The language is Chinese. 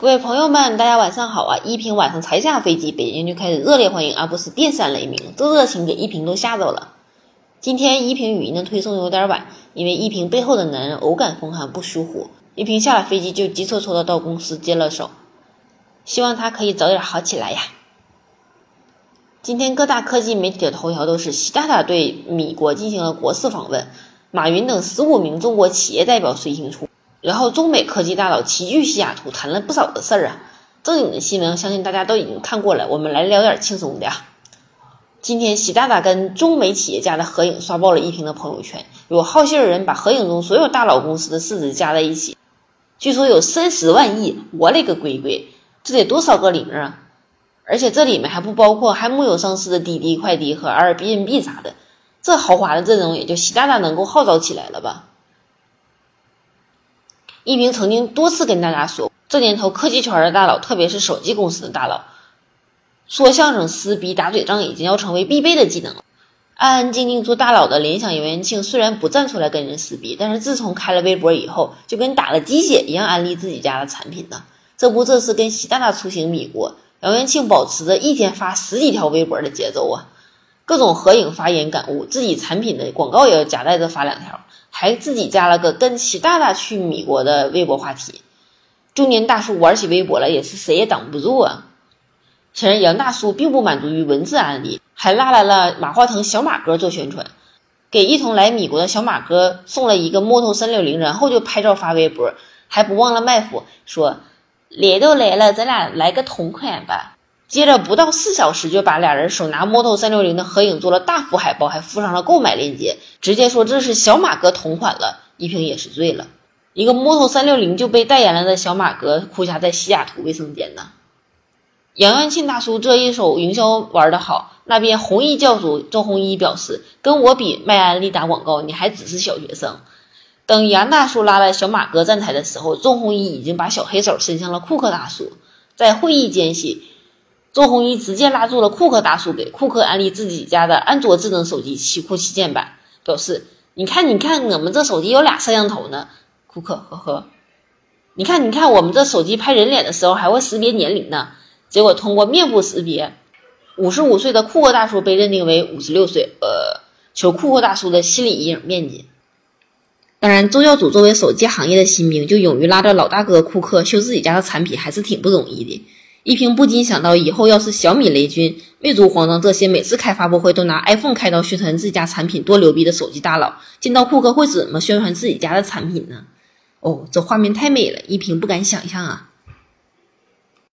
各位朋友们，大家晚上好啊！一平晚上才下飞机，北京就开始热烈欢迎，而不是电闪雷鸣，这热情给一平都吓着了。今天一平语音的推送有点晚，因为一平背后的男人偶感风寒不舒服，一平下了飞机就急匆匆的到公司接了手，希望他可以早点好起来呀。今天各大科技媒体的头条都是习大大对米国进行了国事访问，马云等十五名中国企业代表随行出。然后，中美科技大佬齐聚西雅图，谈了不少的事儿啊。正经的新闻，相信大家都已经看过了。我们来聊点轻松的。今天，习大大跟中美企业家的合影刷爆了一屏的朋友圈。有好心人把合影中所有大佬公司的市值加在一起，据说有三十万亿。我勒个乖乖，这得多少个零啊！而且这里面还不包括还木有上市的滴滴快滴和 Airbnb 啥的。这豪华的阵容，也就习大大能够号召起来了吧？一平曾经多次跟大家说，这年头科技圈的大佬，特别是手机公司的大佬，说相声、撕逼、打嘴仗已经要成为必备的技能了。安安静静做大佬的联想杨元庆，虽然不站出来跟人撕逼，但是自从开了微博以后，就跟打了鸡血一样安利自己家的产品呢。这不，这次跟习大大出行米国，杨元庆保持着一天发十几条微博的节奏啊，各种合影、发言、感悟，自己产品的广告也要夹带着发两条。还自己加了个跟习大大去米国的微博话题，中年大叔玩起微博了，也是谁也挡不住啊！显然杨大叔并不满足于文字案例，还拉来了马化腾小马哥做宣传，给一同来米国的小马哥送了一个摩托三六零，然后就拍照发微博，还不忘了卖腐，说来都来了，咱俩来个同款吧。接着不到四小时，就把俩人手拿摩托三六零的合影做了大幅海报，还附上了购买链接，直接说这是小马哥同款了。一平也是醉了，一个摩托三六零就被代言了的小马哥，哭瞎在西雅图卫生间呢。杨元庆大叔这一手营销玩得好，那边红衣教主周鸿祎表示，跟我比卖安利打广告，你还只是小学生。等杨大叔拉来小马哥站台的时候，周鸿祎已经把小黑手伸向了库克大叔，在会议间隙。周鸿祎直接拉住了库克大叔，给库克安利自己家的安卓智能手机奇酷旗舰版，表示：“你看，你看，我们这手机有俩摄像头呢。”库克呵呵，你看，你看，我们这手机拍人脸的时候还会识别年龄呢。结果通过面部识别，五十五岁的库克大叔被认定为五十六岁。呃，求库克大叔的心理阴影面积。当然，周教主作为手机行业的新兵，就勇于拉着老大哥库克秀自己家的产品，还是挺不容易的。一平不禁想到，以后要是小米、雷军、魅族、黄章这些每次开发布会都拿 iPhone 开刀宣传自家产品多牛逼的手机大佬，见到库克会怎么宣传自己家的产品呢？哦，这画面太美了，一平不敢想象啊！